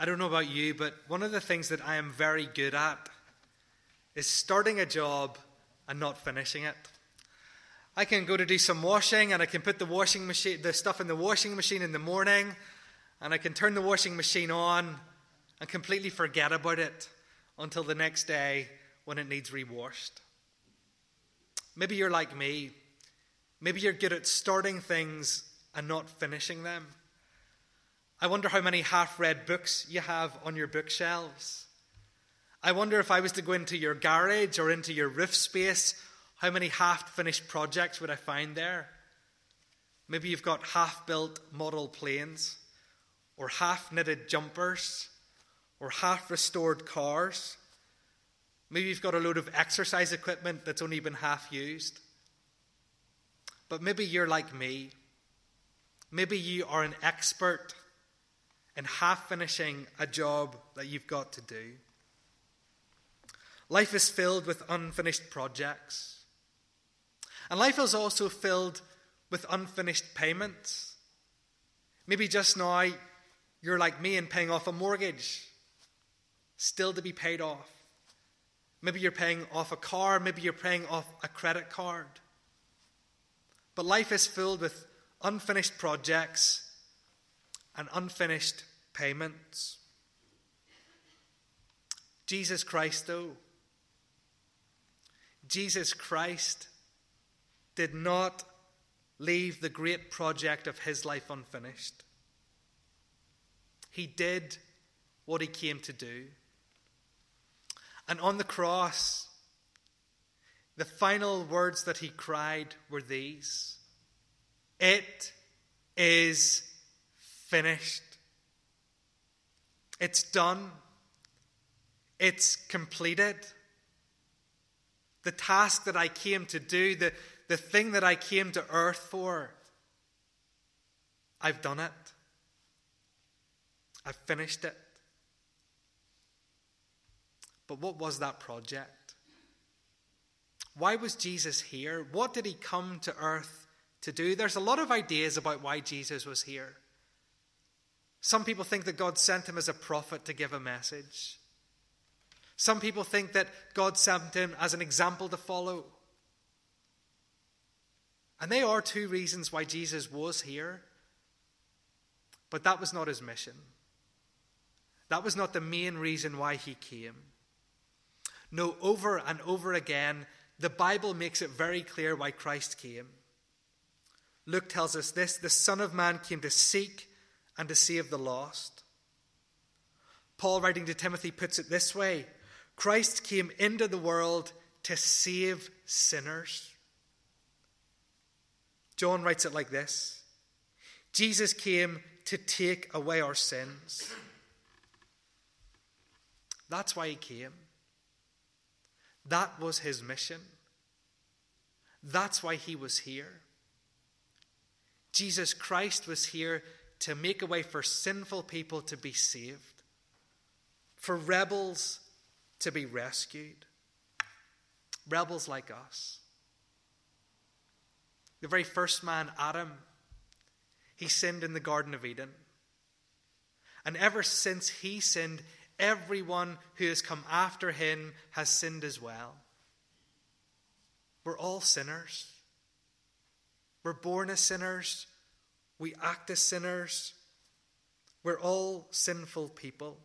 I don't know about you, but one of the things that I am very good at is starting a job and not finishing it. I can go to do some washing and I can put the washing machine the stuff in the washing machine in the morning and I can turn the washing machine on and completely forget about it until the next day when it needs rewashed. Maybe you're like me. Maybe you're good at starting things and not finishing them. I wonder how many half read books you have on your bookshelves. I wonder if I was to go into your garage or into your roof space, how many half finished projects would I find there? Maybe you've got half built model planes, or half knitted jumpers, or half restored cars. Maybe you've got a load of exercise equipment that's only been half used. But maybe you're like me. Maybe you are an expert in half finishing a job that you've got to do. Life is filled with unfinished projects. And life is also filled with unfinished payments. Maybe just now you're like me and paying off a mortgage, still to be paid off. Maybe you're paying off a car, maybe you're paying off a credit card. But life is filled with unfinished projects and unfinished payments. Jesus Christ, though, Jesus Christ did not leave the great project of his life unfinished. He did what he came to do. And on the cross, the final words that he cried were these It is finished. It's done. It's completed. The task that I came to do, the, the thing that I came to earth for, I've done it. I've finished it. But what was that project? Why was Jesus here? What did he come to earth to do? There's a lot of ideas about why Jesus was here. Some people think that God sent him as a prophet to give a message. Some people think that God sent him as an example to follow. And they are two reasons why Jesus was here. But that was not his mission. That was not the main reason why he came. No, over and over again, the Bible makes it very clear why Christ came. Luke tells us this the Son of Man came to seek and to save the lost. Paul, writing to Timothy, puts it this way Christ came into the world to save sinners. John writes it like this Jesus came to take away our sins. That's why he came. That was his mission. That's why he was here. Jesus Christ was here to make a way for sinful people to be saved, for rebels to be rescued, rebels like us. The very first man, Adam, he sinned in the Garden of Eden. And ever since he sinned, everyone who has come after him has sinned as well. We're all sinners. We're born as sinners. We act as sinners. We're all sinful people.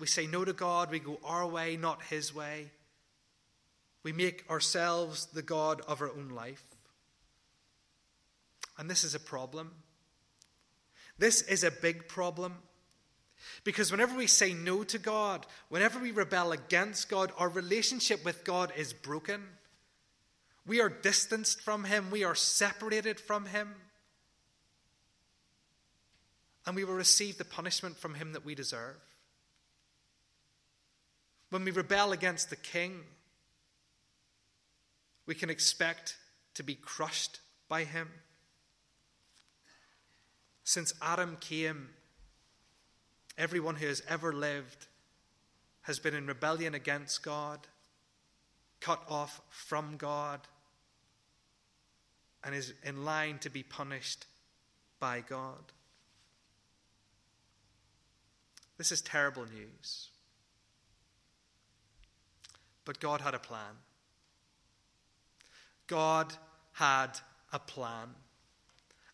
We say no to God. We go our way, not His way. We make ourselves the God of our own life. And this is a problem. This is a big problem. Because whenever we say no to God, whenever we rebel against God, our relationship with God is broken. We are distanced from Him, we are separated from Him and we will receive the punishment from him that we deserve. When we rebel against the king, we can expect to be crushed by him. Since Adam came, everyone who has ever lived has been in rebellion against God, cut off from God, and is in line to be punished by God. This is terrible news. But God had a plan. God had a plan,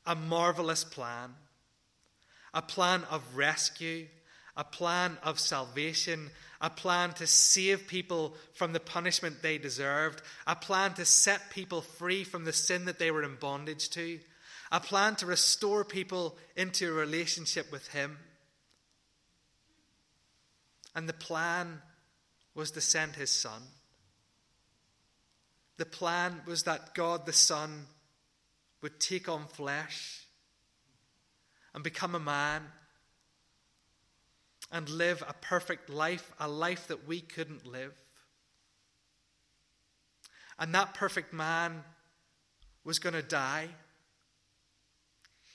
a marvelous plan, a plan of rescue, a plan of salvation, a plan to save people from the punishment they deserved, a plan to set people free from the sin that they were in bondage to, a plan to restore people into a relationship with Him. And the plan was to send His Son. The plan was that God the Son would take on flesh and become a man and live a perfect life, a life that we couldn't live. And that perfect man was going to die.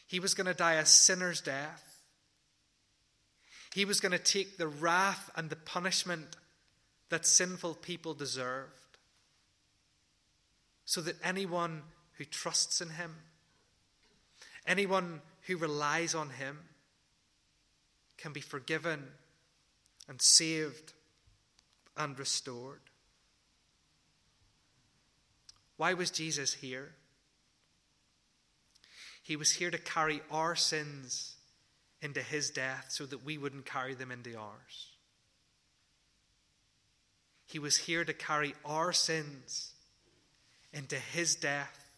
He was going to die a sinner's death. He was going to take the wrath and the punishment that sinful people deserved so that anyone who trusts in him, anyone who relies on him, can be forgiven and saved and restored. Why was Jesus here? He was here to carry our sins into his death so that we wouldn't carry them into ours. He was here to carry our sins into his death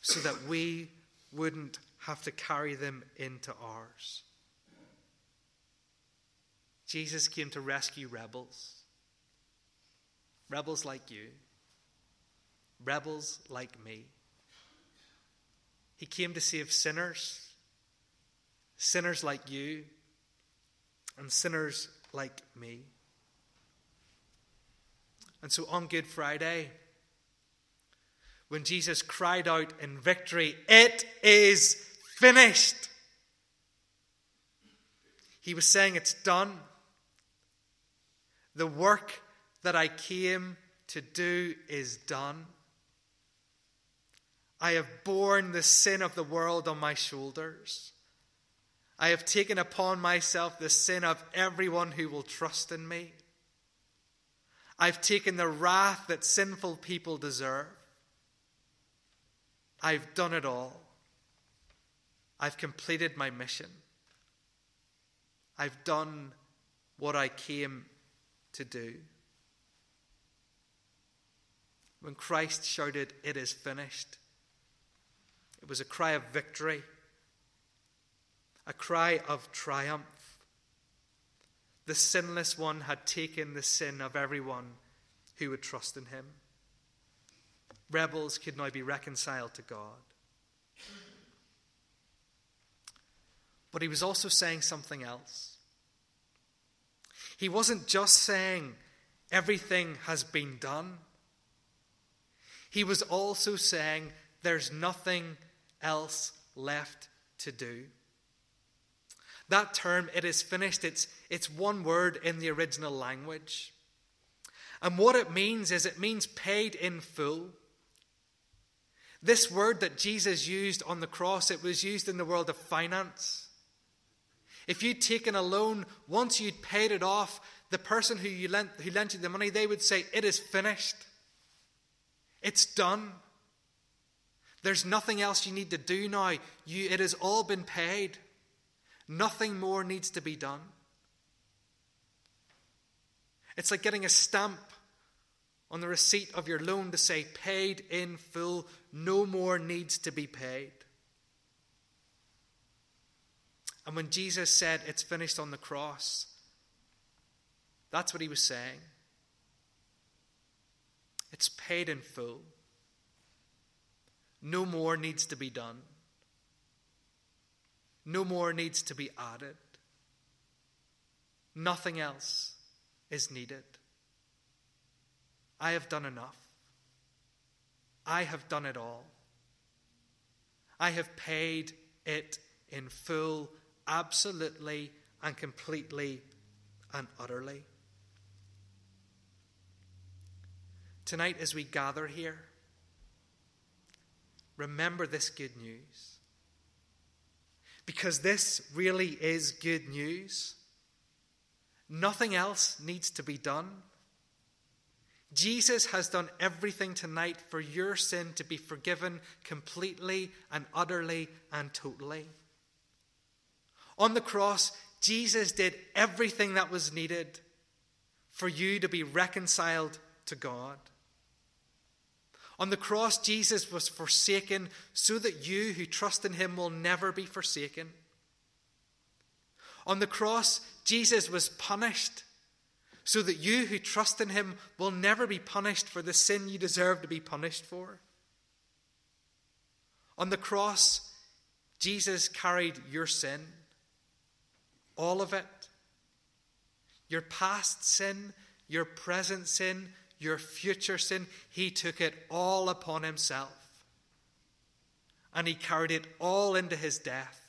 so that we wouldn't have to carry them into ours. Jesus came to rescue rebels. Rebels like you. Rebels like me. He came to save sinners. Sinners like you. And sinners like me. And so on Good Friday, when Jesus cried out in victory, It is finished, he was saying, It's done. The work that I came to do is done. I have borne the sin of the world on my shoulders. I have taken upon myself the sin of everyone who will trust in me. I've taken the wrath that sinful people deserve. I've done it all. I've completed my mission. I've done what I came to do. When Christ shouted, It is finished, it was a cry of victory, a cry of triumph. The sinless one had taken the sin of everyone who would trust in him. Rebels could now be reconciled to God. But he was also saying something else. He wasn't just saying everything has been done, he was also saying there's nothing else left to do. That term, it is finished, it's, it's one word in the original language. And what it means is it means paid in full. This word that Jesus used on the cross, it was used in the world of finance. If you'd taken a loan, once you'd paid it off, the person who, you lent, who lent you the money, they would say, It is finished. It's done. There's nothing else you need to do now. You, it has all been paid. Nothing more needs to be done. It's like getting a stamp on the receipt of your loan to say, paid in full, no more needs to be paid. And when Jesus said, It's finished on the cross, that's what he was saying. It's paid in full. No more needs to be done. No more needs to be added. Nothing else is needed. I have done enough. I have done it all. I have paid it in full absolutely and completely and utterly. Tonight, as we gather here, remember this good news. Because this really is good news. Nothing else needs to be done. Jesus has done everything tonight for your sin to be forgiven completely and utterly and totally. On the cross, Jesus did everything that was needed for you to be reconciled to God. On the cross, Jesus was forsaken so that you who trust in him will never be forsaken. On the cross, Jesus was punished so that you who trust in him will never be punished for the sin you deserve to be punished for. On the cross, Jesus carried your sin, all of it your past sin, your present sin, your future sin. He took it all upon himself. And he carried it all into his death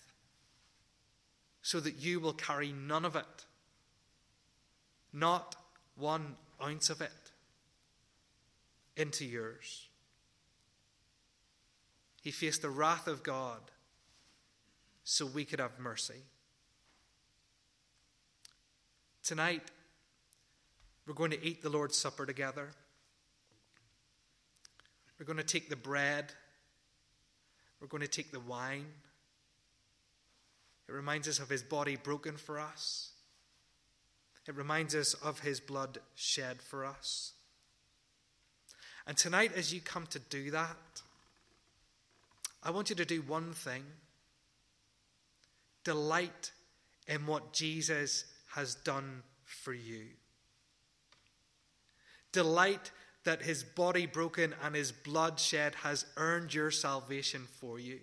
so that you will carry none of it, not one ounce of it, into yours. He faced the wrath of God so we could have mercy. Tonight, we're going to eat the Lord's Supper together. We're going to take the bread. We're going to take the wine. It reminds us of his body broken for us. It reminds us of his blood shed for us. And tonight, as you come to do that, I want you to do one thing delight in what Jesus has done for you. Delight that his body broken and his blood shed has earned your salvation for you.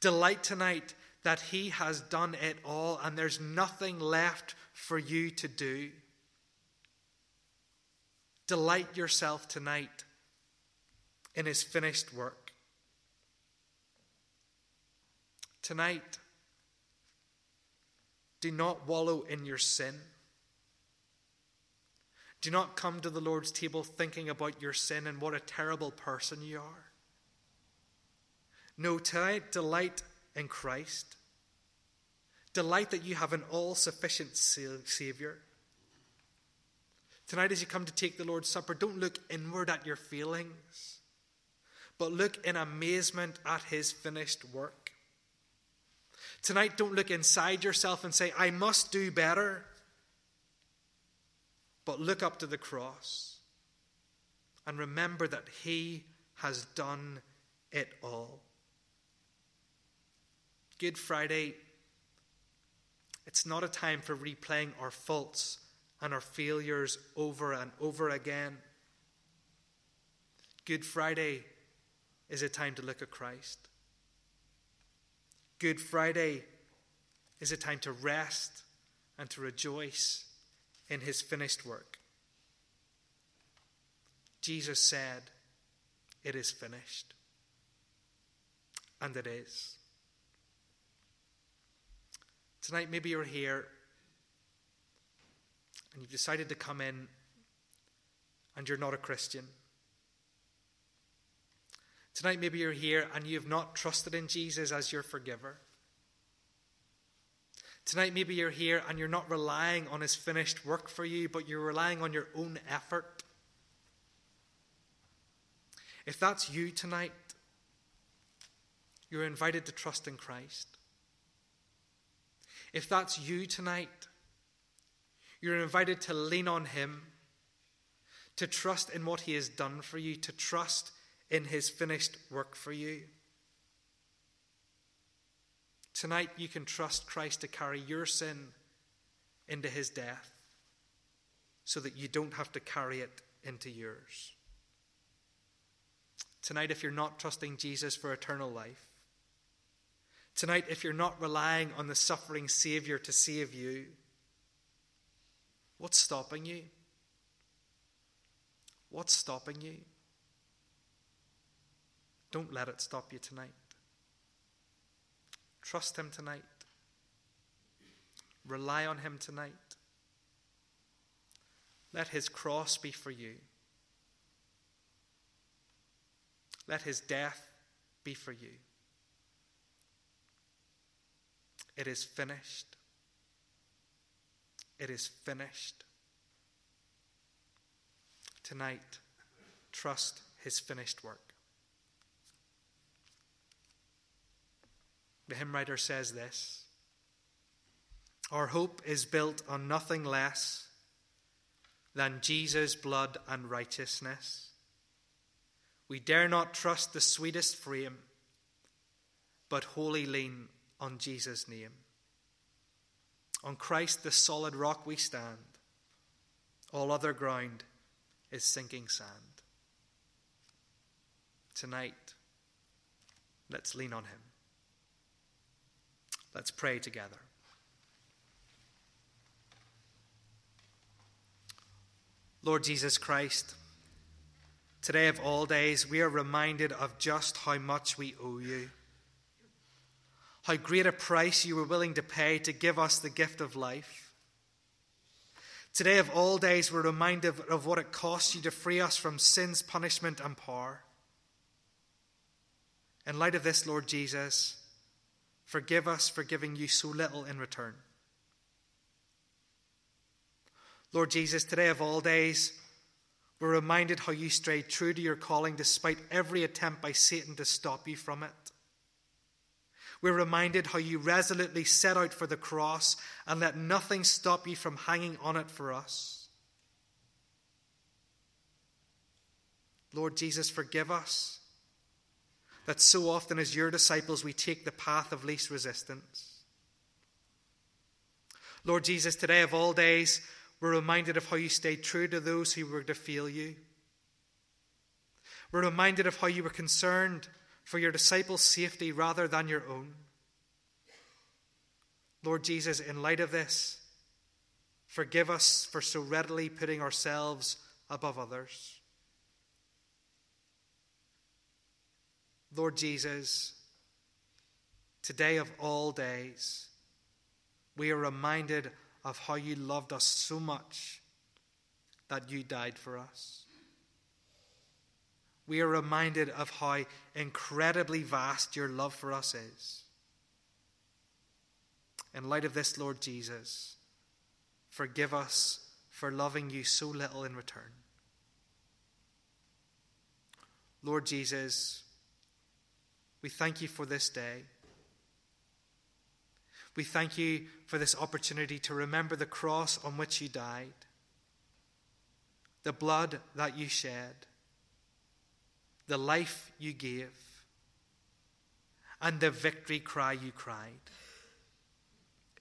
Delight tonight that he has done it all and there's nothing left for you to do. Delight yourself tonight in his finished work. Tonight, do not wallow in your sin. Do not come to the Lord's table thinking about your sin and what a terrible person you are. No, tonight, delight in Christ. Delight that you have an all sufficient Savior. Tonight, as you come to take the Lord's Supper, don't look inward at your feelings, but look in amazement at His finished work. Tonight, don't look inside yourself and say, I must do better. But look up to the cross and remember that He has done it all. Good Friday, it's not a time for replaying our faults and our failures over and over again. Good Friday is a time to look at Christ. Good Friday is a time to rest and to rejoice in his finished work. Jesus said, It is finished. And it is. Tonight, maybe you're here and you've decided to come in and you're not a Christian. Tonight, maybe you're here and you have not trusted in Jesus as your forgiver. Tonight, maybe you're here and you're not relying on his finished work for you, but you're relying on your own effort. If that's you tonight, you're invited to trust in Christ. If that's you tonight, you're invited to lean on him, to trust in what he has done for you, to trust in his finished work for you. Tonight, you can trust Christ to carry your sin into his death so that you don't have to carry it into yours. Tonight, if you're not trusting Jesus for eternal life, tonight, if you're not relying on the suffering Savior to save you, what's stopping you? What's stopping you? Don't let it stop you tonight. Trust Him tonight. Rely on Him tonight. Let His cross be for you. Let His death be for you. It is finished. It is finished. Tonight, trust his finished work. The hymn writer says this Our hope is built on nothing less than Jesus' blood and righteousness. We dare not trust the sweetest frame, but wholly lean on Jesus' name. On Christ, the solid rock, we stand. All other ground is sinking sand. Tonight, let's lean on Him. Let's pray together. Lord Jesus Christ, today of all days, we are reminded of just how much we owe you how great a price you were willing to pay to give us the gift of life. Today, of all days, we're reminded of what it costs you to free us from sin's punishment and power. In light of this, Lord Jesus, forgive us for giving you so little in return. Lord Jesus, today of all days, we're reminded how you strayed true to your calling despite every attempt by Satan to stop you from it. We're reminded how you resolutely set out for the cross and let nothing stop you from hanging on it for us. Lord Jesus, forgive us that so often as your disciples we take the path of least resistance. Lord Jesus, today of all days, we're reminded of how you stayed true to those who were to fail you. We're reminded of how you were concerned for your disciples' safety rather than your own. Lord Jesus, in light of this, forgive us for so readily putting ourselves above others. Lord Jesus, today of all days, we are reminded of how you loved us so much that you died for us we are reminded of how incredibly vast your love for us is. In light of this, Lord Jesus, forgive us for loving you so little in return. Lord Jesus, we thank you for this day. We thank you for this opportunity to remember the cross on which you died, the blood that you shed the life you gave, and the victory cry you cried.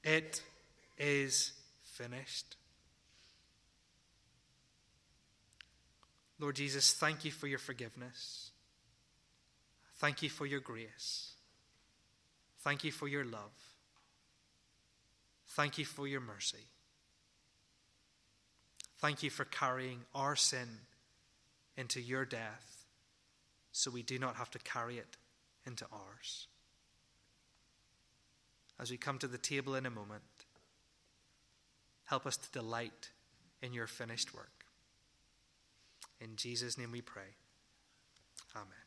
It is finished. Lord Jesus, thank you for your forgiveness. Thank you for your grace. Thank you for your love. Thank you for your mercy. Thank you for carrying our sin into your death so we do not have to carry it into ours. As we come to the table in a moment, help us to delight in your finished work. In Jesus' name we pray. Amen.